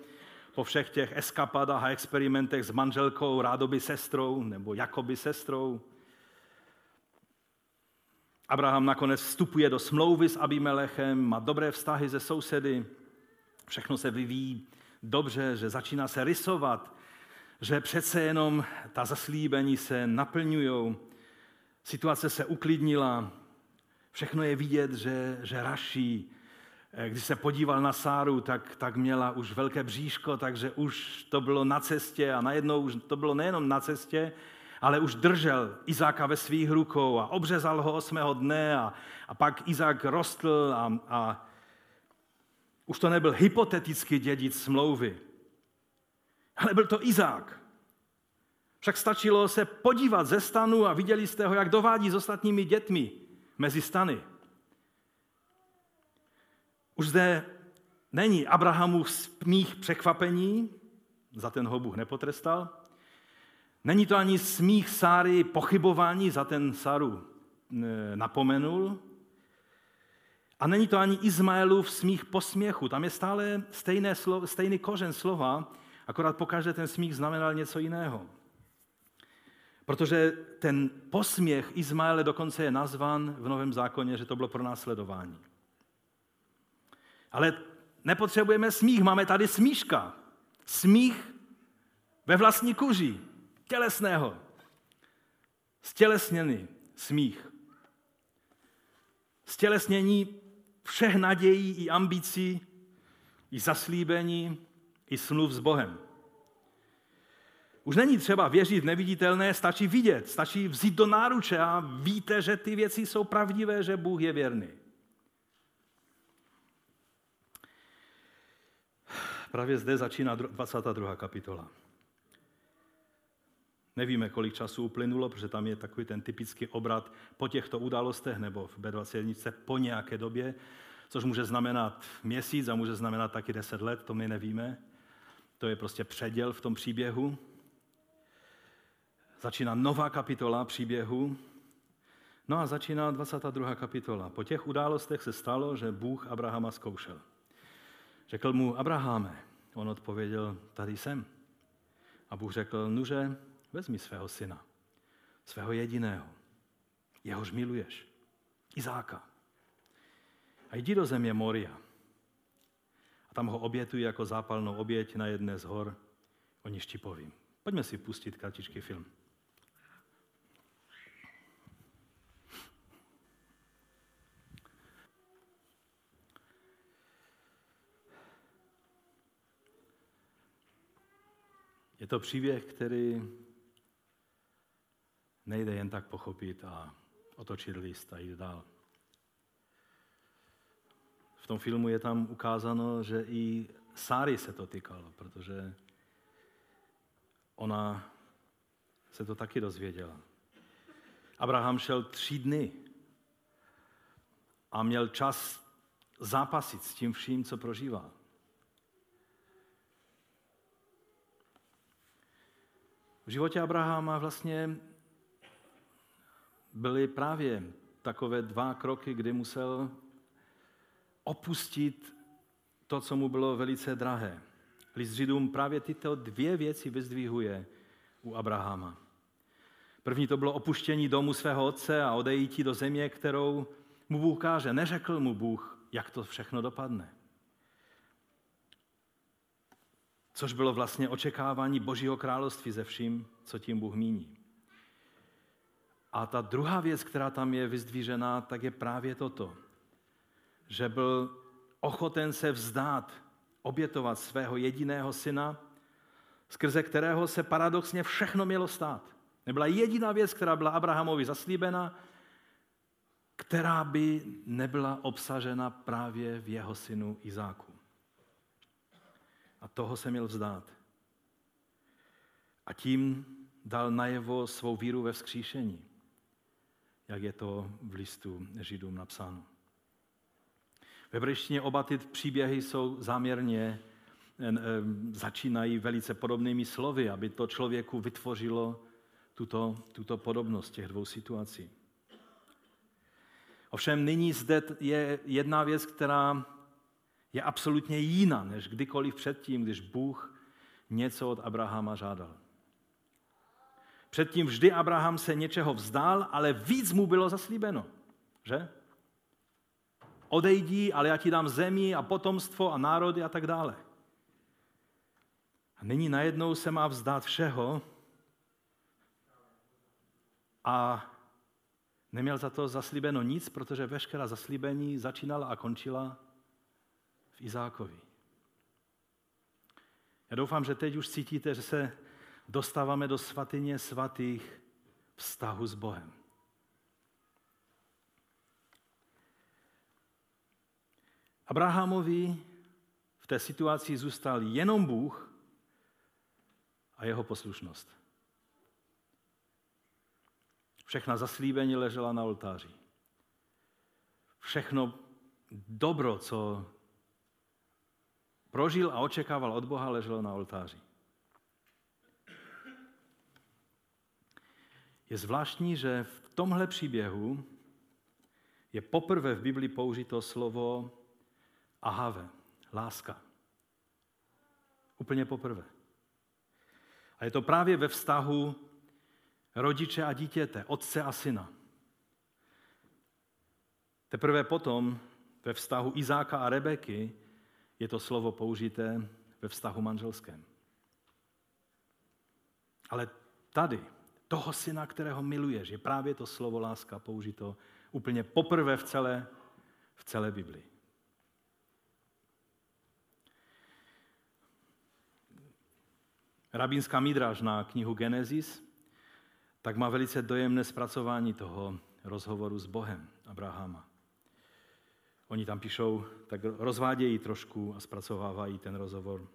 po všech těch eskapadách a experimentech s manželkou, rádoby sestrou nebo jakoby sestrou. Abraham nakonec vstupuje do smlouvy s Abimelechem, má dobré vztahy ze sousedy, všechno se vyvíjí dobře, že začíná se rysovat, že přece jenom ta zaslíbení se naplňují, situace se uklidnila, všechno je vidět, že, že raší, Eh, když se podíval na Sáru, tak, tak měla už velké bříško, takže už to bylo na cestě a najednou už to bylo nejenom na cestě, ale už držel Izáka ve svých rukou a obřezal ho osmého dne a, a pak Izák rostl a, a už to nebyl hypotetický dědic smlouvy, ale byl to Izák. Však stačilo se podívat ze stanu a viděli jste ho, jak dovádí s ostatními dětmi mezi stany. Už zde není Abrahamu smích překvapení, za ten ho Bůh nepotrestal. Není to ani smích Sáry pochybování, za ten Sáru e, napomenul. A není to ani Izmaelův smích posměchu. Tam je stále stejné slovo, stejný kořen slova, akorát pokaždé ten smích znamenal něco jiného. Protože ten posměch Izmaele dokonce je nazvan v Novém zákoně, že to bylo pro následování. Ale nepotřebujeme smích, máme tady smíška. Smích ve vlastní kůži, tělesného. Stělesněný smích. Stělesnění všech nadějí i ambicí, i zaslíbení, i smluv s Bohem. Už není třeba věřit v neviditelné, stačí vidět, stačí vzít do náruče a víte, že ty věci jsou pravdivé, že Bůh je věrný. Právě zde začíná 22. kapitola. Nevíme, kolik času uplynulo, protože tam je takový ten typický obrat po těchto událostech nebo v B21 po nějaké době, což může znamenat měsíc a může znamenat taky deset let, to my nevíme. To je prostě předěl v tom příběhu. Začíná nová kapitola příběhu. No a začíná 22. kapitola. Po těch událostech se stalo, že Bůh Abrahama zkoušel. Řekl mu, Abraháme, on odpověděl, tady jsem. A Bůh řekl, nuže, vezmi svého syna, svého jediného, jehož miluješ, Izáka. A jdi do země Moria. Tam ho obětuj jako zápalnou oběť na jedné z hor, o níž povím. Pojďme si pustit kratičký film. Je to příběh, který nejde jen tak pochopit a otočit list a jít dál. V tom filmu je tam ukázáno, že i Sáry se to týkalo, protože ona se to taky dozvěděla. Abraham šel tři dny a měl čas zápasit s tím vším, co prožíval. V životě Abrahama vlastně byly právě takové dva kroky, kdy musel opustit to, co mu bylo velice drahé. List Židům právě tyto dvě věci vyzdvihuje u Abrahama. První to bylo opuštění domu svého otce a odejítí do země, kterou mu Bůh káže. Neřekl mu Bůh, jak to všechno dopadne. což bylo vlastně očekávání Božího království ze vším, co tím Bůh míní. A ta druhá věc, která tam je vyzdvížená, tak je právě toto, že byl ochoten se vzdát, obětovat svého jediného syna, skrze kterého se paradoxně všechno mělo stát. Nebyla jediná věc, která byla Abrahamovi zaslíbena, která by nebyla obsažena právě v jeho synu Izáku. A toho se měl vzdát. A tím dal najevo svou víru ve vzkříšení, jak je to v listu Židům napsáno. Ve hebrejštině oba ty příběhy jsou záměrně, začínají velice podobnými slovy, aby to člověku vytvořilo tuto, tuto podobnost těch dvou situací. Ovšem nyní zde je jedna věc, která je absolutně jiná než kdykoliv předtím, když Bůh něco od Abrahama žádal. Předtím vždy Abraham se něčeho vzdal, ale víc mu bylo zaslíbeno. Že? Odejdi, ale já ti dám zemi a potomstvo a národy a tak dále. A nyní najednou se má vzdát všeho a neměl za to zaslíbeno nic, protože veškerá zaslíbení začínala a končila v Izákovi. Já doufám, že teď už cítíte, že se dostáváme do svatyně svatých vztahu s Bohem. Abrahamovi v té situaci zůstal jenom Bůh a jeho poslušnost. Všechna zaslíbení ležela na oltáři. Všechno dobro, co prožil a očekával od Boha, leželo na oltáři. Je zvláštní, že v tomhle příběhu je poprvé v Biblii použito slovo ahave, láska. Úplně poprvé. A je to právě ve vztahu rodiče a dítěte, otce a syna. Teprve potom ve vztahu Izáka a Rebeky je to slovo použité ve vztahu manželském. Ale tady, toho syna, kterého miluješ, je právě to slovo láska použito úplně poprvé v celé, v celé Biblii. Rabínská mídraž na knihu Genesis tak má velice dojemné zpracování toho rozhovoru s Bohem Abrahama. Oni tam píšou, tak rozvádějí trošku a zpracovávají ten rozhovor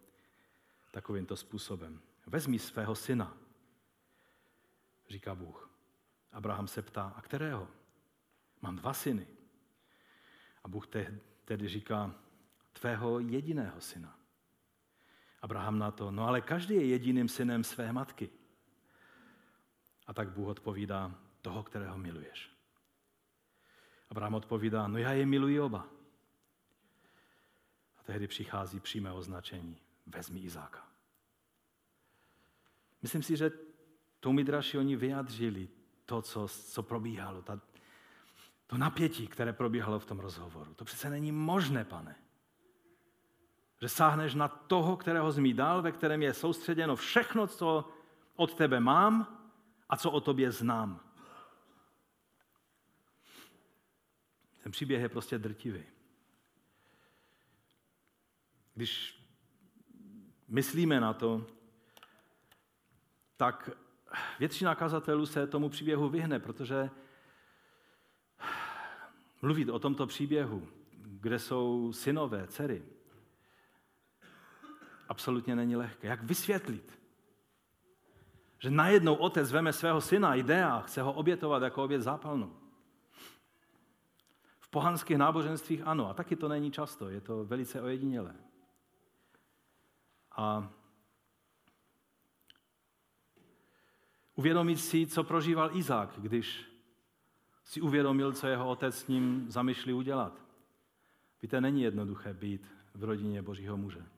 takovýmto způsobem. Vezmi svého syna, říká Bůh. Abraham se ptá, a kterého? Mám dva syny. A Bůh tedy říká, tvého jediného syna. Abraham na to, no ale každý je jediným synem své matky. A tak Bůh odpovídá, toho, kterého miluješ. Abraham odpovídá, no já je miluji oba. A tehdy přichází přímé označení, vezmi Izáka. Myslím si, že tou Midraši oni vyjadřili to, co, co probíhalo, ta, to napětí, které probíhalo v tom rozhovoru. To přece není možné, pane. Že sáhneš na toho, kterého jsi mi dal, ve kterém je soustředěno všechno, co od tebe mám a co o tobě znám. Ten příběh je prostě drtivý. Když myslíme na to, tak většina kazatelů se tomu příběhu vyhne, protože mluvit o tomto příběhu, kde jsou synové, dcery, absolutně není lehké. Jak vysvětlit, že najednou otec veme svého syna, jde a chce ho obětovat jako obět zápalnou? V pohanských náboženstvích ano, a taky to není často, je to velice ojedinělé. A uvědomit si, co prožíval Izák, když si uvědomil, co jeho otec s ním zamýšlí udělat. Víte, není jednoduché být v rodině Božího muže.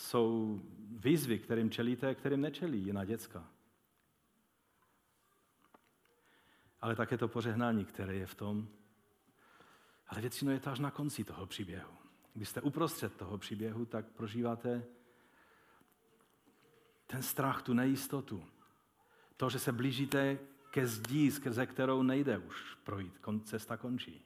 Jsou výzvy, kterým čelíte, kterým nečelí jiná děcka. Ale také to pořehnání, které je v tom. Ale většinou je to až na konci toho příběhu. Když jste uprostřed toho příběhu, tak prožíváte ten strach, tu nejistotu. To, že se blížíte ke zdí, skrze kterou nejde už projít. Cesta končí.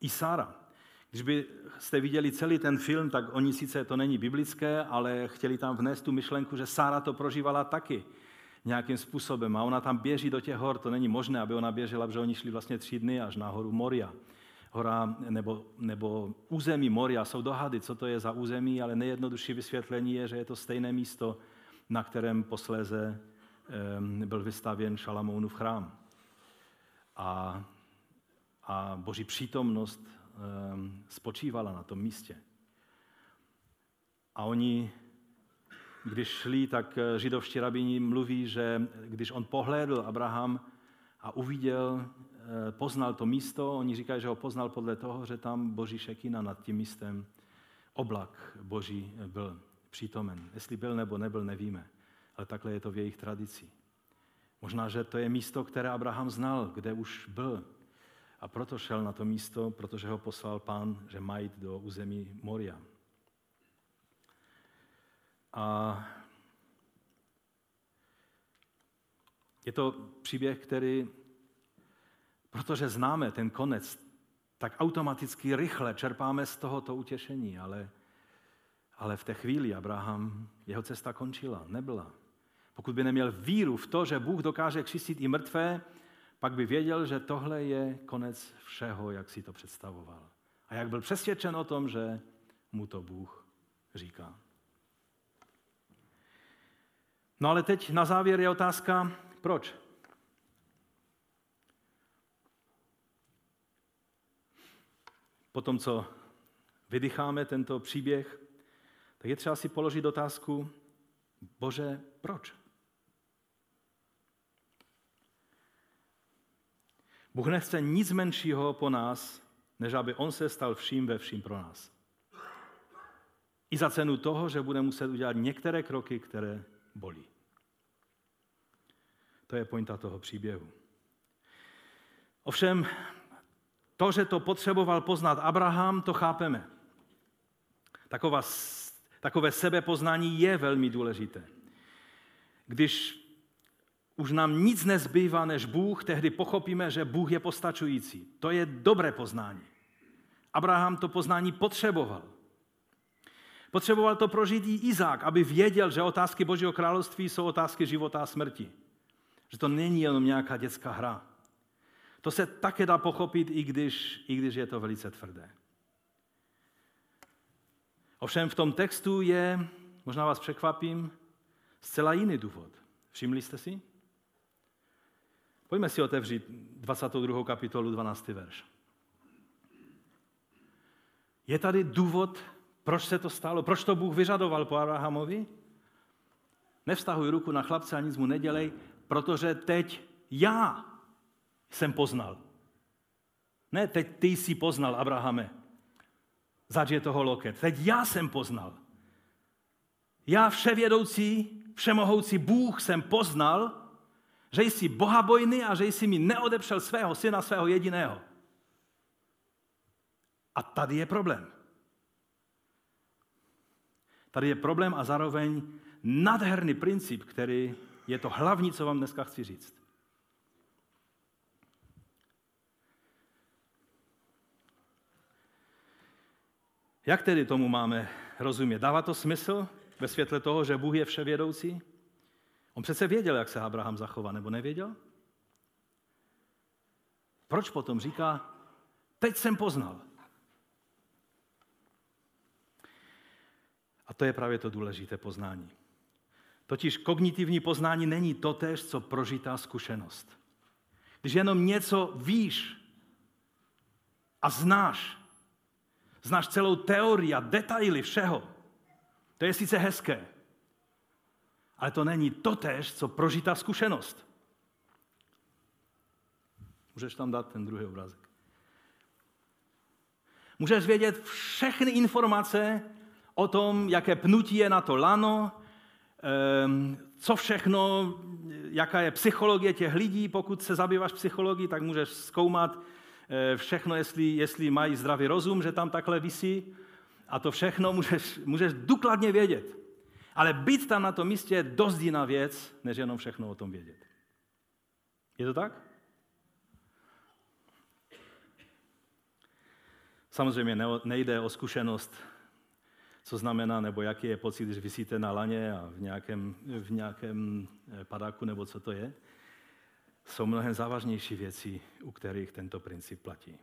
I Sára. Když byste viděli celý ten film, tak oni sice to není biblické, ale chtěli tam vnést tu myšlenku, že Sára to prožívala taky nějakým způsobem. A ona tam běží do těch hor, to není možné, aby ona běžela, protože oni šli vlastně tři dny až na horu Moria hora nebo, nebo území Moria. Jsou dohady, co to je za území, ale nejjednodušší vysvětlení je, že je to stejné místo, na kterém posléze byl vystavěn Šalamounův chrám. a, a boží přítomnost spočívala na tom místě. A oni, když šli, tak eh, židovští rabíni mluví, že když on pohlédl Abraham a uviděl, eh, poznal to místo, oni říkají, že ho poznal podle toho, že tam boží šekina nad tím místem, oblak boží byl přítomen. Jestli byl nebo nebyl, nevíme, ale takhle je to v jejich tradici. Možná, že to je místo, které Abraham znal, kde už byl. A proto šel na to místo, protože ho poslal pán, že má jít do území Moria. A je to příběh, který, protože známe ten konec, tak automaticky rychle čerpáme z tohoto utěšení, ale, ale v té chvíli Abraham, jeho cesta končila, nebyla. Pokud by neměl víru v to, že Bůh dokáže křistit i mrtvé, pak by věděl, že tohle je konec všeho, jak si to představoval. A jak byl přesvědčen o tom, že mu to Bůh říká. No ale teď na závěr je otázka, proč? Po tom, co vydycháme tento příběh, tak je třeba si položit otázku, Bože, proč? Bůh nechce nic menšího po nás, než aby On se stal vším ve vším pro nás. I za cenu toho, že bude muset udělat některé kroky, které bolí. To je pointa toho příběhu. Ovšem, to, že to potřeboval poznat Abraham, to chápeme. Taková, takové sebepoznání je velmi důležité. Když už nám nic nezbývá než Bůh, tehdy pochopíme, že Bůh je postačující. To je dobré poznání. Abraham to poznání potřeboval. Potřeboval to prožít i Izák, aby věděl, že otázky Božího království jsou otázky života a smrti. Že to není jenom nějaká dětská hra. To se také dá pochopit, i když, i když je to velice tvrdé. Ovšem v tom textu je, možná vás překvapím, zcela jiný důvod. Všimli jste si? Pojďme si otevřít 22. kapitolu 12. verš. Je tady důvod, proč se to stalo? Proč to Bůh vyžadoval po Abrahamovi? Nevztahuj ruku na chlapce a nic mu nedělej, protože teď já jsem poznal. Ne, teď ty jsi poznal, Abrahame. Zač je toho loket. Teď já jsem poznal. Já vševědoucí, všemohoucí Bůh jsem poznal, že jsi bohabojný a že jsi mi neodepřel svého syna, svého jediného. A tady je problém. Tady je problém a zároveň nadherný princip, který je to hlavní, co vám dneska chci říct. Jak tedy tomu máme rozumět? Dává to smysl ve světle toho, že Bůh je vševědoucí? On přece věděl, jak se Abraham zachová, nebo nevěděl? Proč potom říká, teď jsem poznal? A to je právě to důležité poznání. Totiž kognitivní poznání není totéž, co prožitá zkušenost. Když jenom něco víš a znáš, znáš celou teorii a detaily všeho, to je sice hezké, ale to není totéž, co prožitá zkušenost. Můžeš tam dát ten druhý obrázek. Můžeš vědět všechny informace o tom, jaké pnutí je na to lano, ehm, co všechno, jaká je psychologie těch lidí. Pokud se zabýváš psychologií, tak můžeš zkoumat eh, všechno, jestli, jestli mají zdravý rozum, že tam takhle visí. A to všechno můžeš, můžeš důkladně vědět. Ale být tam na tom místě je dost jiná věc, než jenom všechno o tom vědět. Je to tak? Samozřejmě nejde o zkušenost, co znamená, nebo jaký je pocit, když vysíte na laně a v nějakém, v nějakém eh, padáku, nebo co to je. Jsou mnohem závažnější věci, u kterých tento princip platí.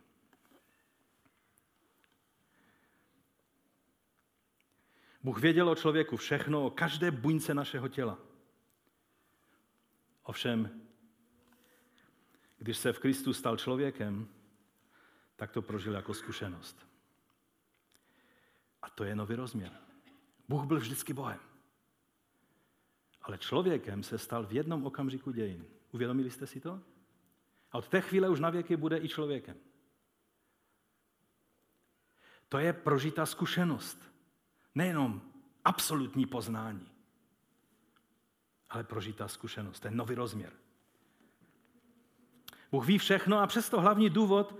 Bůh věděl o člověku všechno, o každé buňce našeho těla. Ovšem, když se v Kristu stal člověkem, tak to prožil jako zkušenost. A to je nový rozměr. Bůh byl vždycky Bohem. Ale člověkem se stal v jednom okamžiku dějin. Uvědomili jste si to? A od té chvíle už na věky bude i člověkem. To je prožitá zkušenost. Nejenom absolutní poznání, ale prožitá zkušenost. Je nový rozměr. Bůh ví všechno a přesto hlavní důvod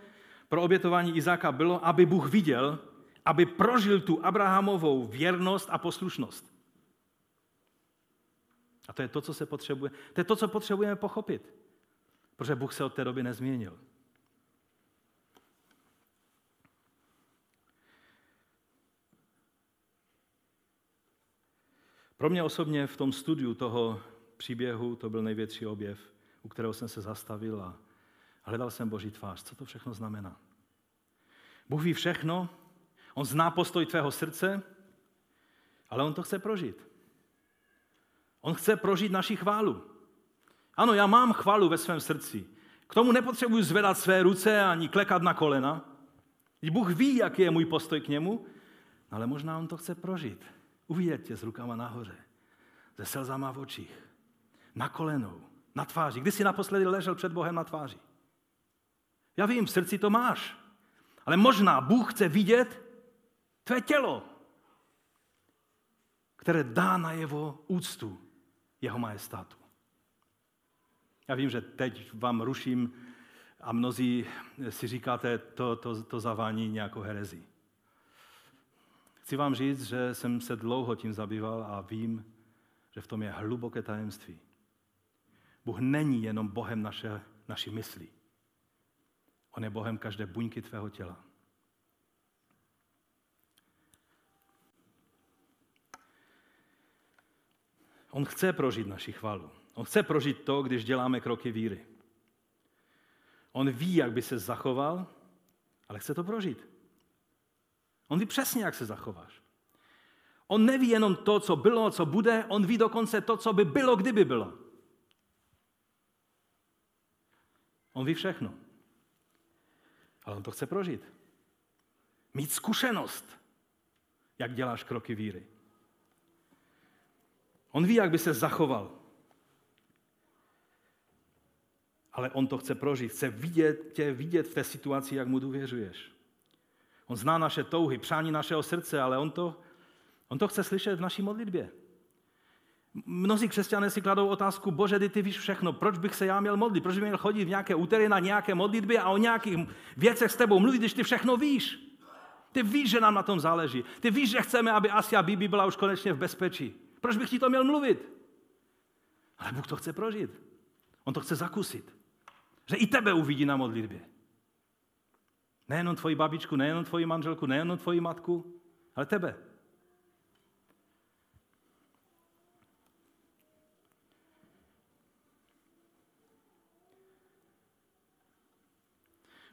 pro obětování Izáka bylo, aby Bůh viděl, aby prožil tu Abrahamovou věrnost a poslušnost. A to je to, co se potřebuje. To je to, co potřebujeme pochopit. Protože Bůh se od té doby nezměnil. Pro mě osobně v tom studiu toho příběhu to byl největší objev, u kterého jsem se zastavil a hledal jsem Boží tvář. Co to všechno znamená? Bůh ví všechno, On zná postoj tvého srdce, ale On to chce prožít. On chce prožít naši chválu. Ano, já mám chválu ve svém srdci. K tomu nepotřebuji zvedat své ruce ani klekat na kolena. Bůh ví, jaký je můj postoj k němu, ale možná on to chce prožít. Uvidět s rukama nahoře, se slzama v očích, na kolenou, na tváři. Kdy jsi naposledy ležel před Bohem na tváři? Já vím, v srdci to máš, ale možná Bůh chce vidět tvé tělo, které dá na jeho úctu jeho majestátu. Já vím, že teď vám ruším a mnozí si říkáte, to, to, to zavání nějakou herezí. Chci vám říct, že jsem se dlouho tím zabýval a vím, že v tom je hluboké tajemství. Bůh není jenom Bohem naše, naší mysli. On je Bohem každé buňky tvého těla. On chce prožít naši chvalu. On chce prožít to, když děláme kroky víry. On ví, jak by se zachoval, ale chce to prožít. On ví přesně, jak se zachováš. On neví jenom to, co bylo, co bude, on ví dokonce to, co by bylo, kdyby bylo. On ví všechno. Ale on to chce prožít. Mít zkušenost, jak děláš kroky víry. On ví, jak by se zachoval. Ale on to chce prožít, chce vidět tě, vidět v té situaci, jak mu důvěřuješ. On zná naše touhy, přání našeho srdce, ale on to, on to chce slyšet v naší modlitbě. Mnozí křesťané si kladou otázku, bože, ty, ty víš všechno, proč bych se já měl modlit, proč bych měl chodit v nějaké úterý na nějaké modlitbě a o nějakých věcech s tebou mluvit, když ty všechno víš. Ty víš, že nám na tom záleží. Ty víš, že chceme, aby Asia Bibi byla už konečně v bezpečí. Proč bych ti to měl mluvit? Ale Bůh to chce prožít. On to chce zakusit. Že i tebe uvidí na modlitbě. Nejenom tvoji babičku, nejenom tvoji manželku, nejenom tvoji matku, ale tebe.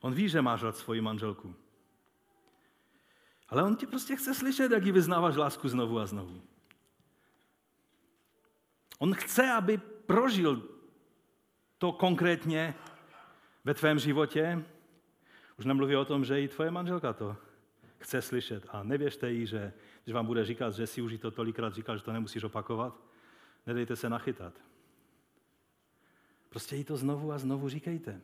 On ví, že máš rád svoji manželku. Ale on ti prostě chce slyšet, jak ji vyznáváš lásku znovu a znovu. On chce, aby prožil to konkrétně ve tvém životě. Už nemluví o tom, že i tvoje manželka to chce slyšet. A nevěřte jí, že když vám bude říkat, že si už to tolikrát říkal, že to nemusíš opakovat, nedejte se nachytat. Prostě jí to znovu a znovu říkejte.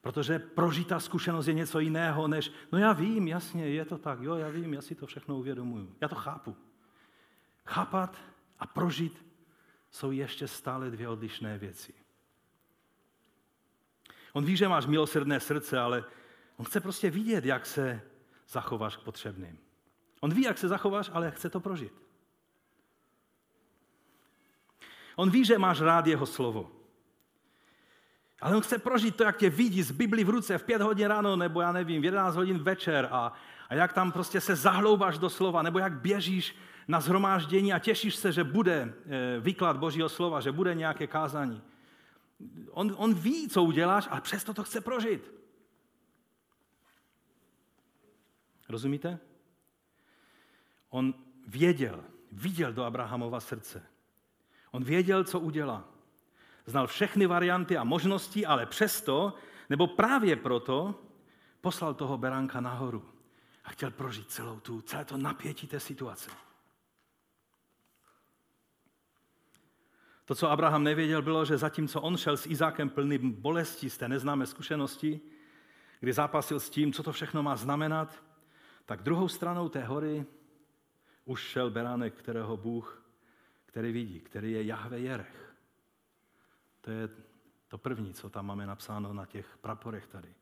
Protože prožitá zkušenost je něco jiného, než, no já vím, jasně, je to tak, jo, já vím, já si to všechno uvědomuju. Já to chápu. Chápat a prožít jsou ještě stále dvě odlišné věci. On ví, že máš milosrdné srdce, ale on chce prostě vidět, jak se zachováš k potřebným. On ví, jak se zachováš, ale chce to prožít. On ví, že máš rád jeho slovo. Ale on chce prožít to, jak tě vidí z Bibli v ruce v pět hodin ráno, nebo já nevím, v 11 hodin večer a, a jak tam prostě se zahlouváš do slova, nebo jak běžíš na zhromáždění a těšíš se, že bude eh, výklad Božího slova, že bude nějaké kázání. On, on ví, co uděláš, ale přesto to chce prožít. Rozumíte? On věděl, viděl do Abrahamova srdce. On věděl, co udělá. Znal všechny varianty a možnosti, ale přesto, nebo právě proto, poslal toho beránka nahoru a chtěl prožít celou tu, celé to napětí té situace. To, co Abraham nevěděl, bylo, že zatímco on šel s Izákem plným bolesti z té neznámé zkušenosti, kdy zápasil s tím, co to všechno má znamenat, tak druhou stranou té hory už šel beránek, kterého Bůh, který vidí, který je Jahve Jerech. To je to první, co tam máme napsáno na těch praporech tady.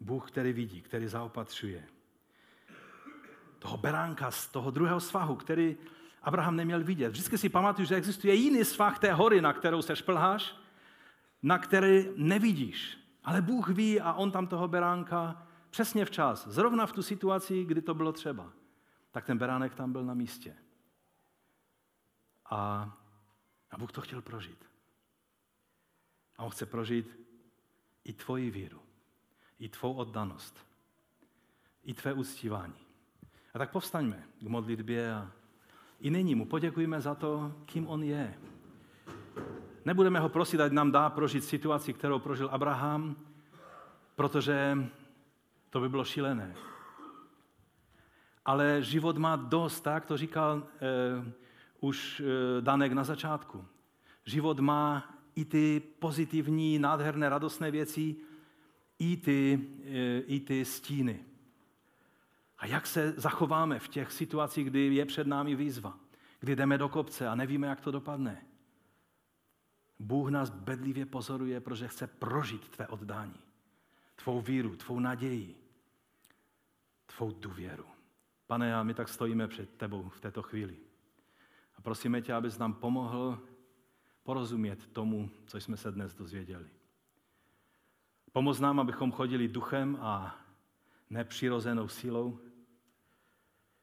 Bůh, který vidí, který zaopatřuje. Toho beránka z toho druhého svahu, který Abraham neměl vidět. Vždycky si pamatuju, že existuje jiný svah té hory, na kterou se šplháš, na který nevidíš. Ale Bůh ví a on tam toho beránka přesně včas, zrovna v tu situaci, kdy to bylo třeba. Tak ten beránek tam byl na místě. A, a Bůh to chtěl prožít. A on chce prožít i tvoji víru, i tvou oddanost, i tvé uctívání. A tak povstaňme k modlitbě a i nyní mu poděkujeme za to, kým on je. Nebudeme ho prosit, ať nám dá prožít situaci, kterou prožil Abraham, protože to by bylo šílené. Ale život má dost, tak to říkal eh, už eh, Danek na začátku. Život má i ty pozitivní, nádherné, radostné věci, i ty, eh, i ty stíny. A jak se zachováme v těch situacích, kdy je před námi výzva, kdy jdeme do kopce a nevíme, jak to dopadne. Bůh nás bedlivě pozoruje, protože chce prožít tvé oddání, tvou víru, tvou naději, tvou důvěru. Pane, a my tak stojíme před tebou v této chvíli. A prosíme tě, abys nám pomohl porozumět tomu, co jsme se dnes dozvěděli. Pomoz nám, abychom chodili duchem a nepřirozenou sílou,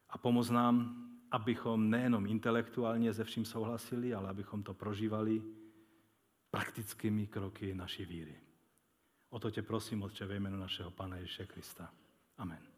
a pomoz nám, abychom nejenom intelektuálně ze vším souhlasili, ale abychom to prožívali praktickými kroky naší víry. O to tě prosím, Otče, ve jménu našeho Pana Ježíše Krista. Amen.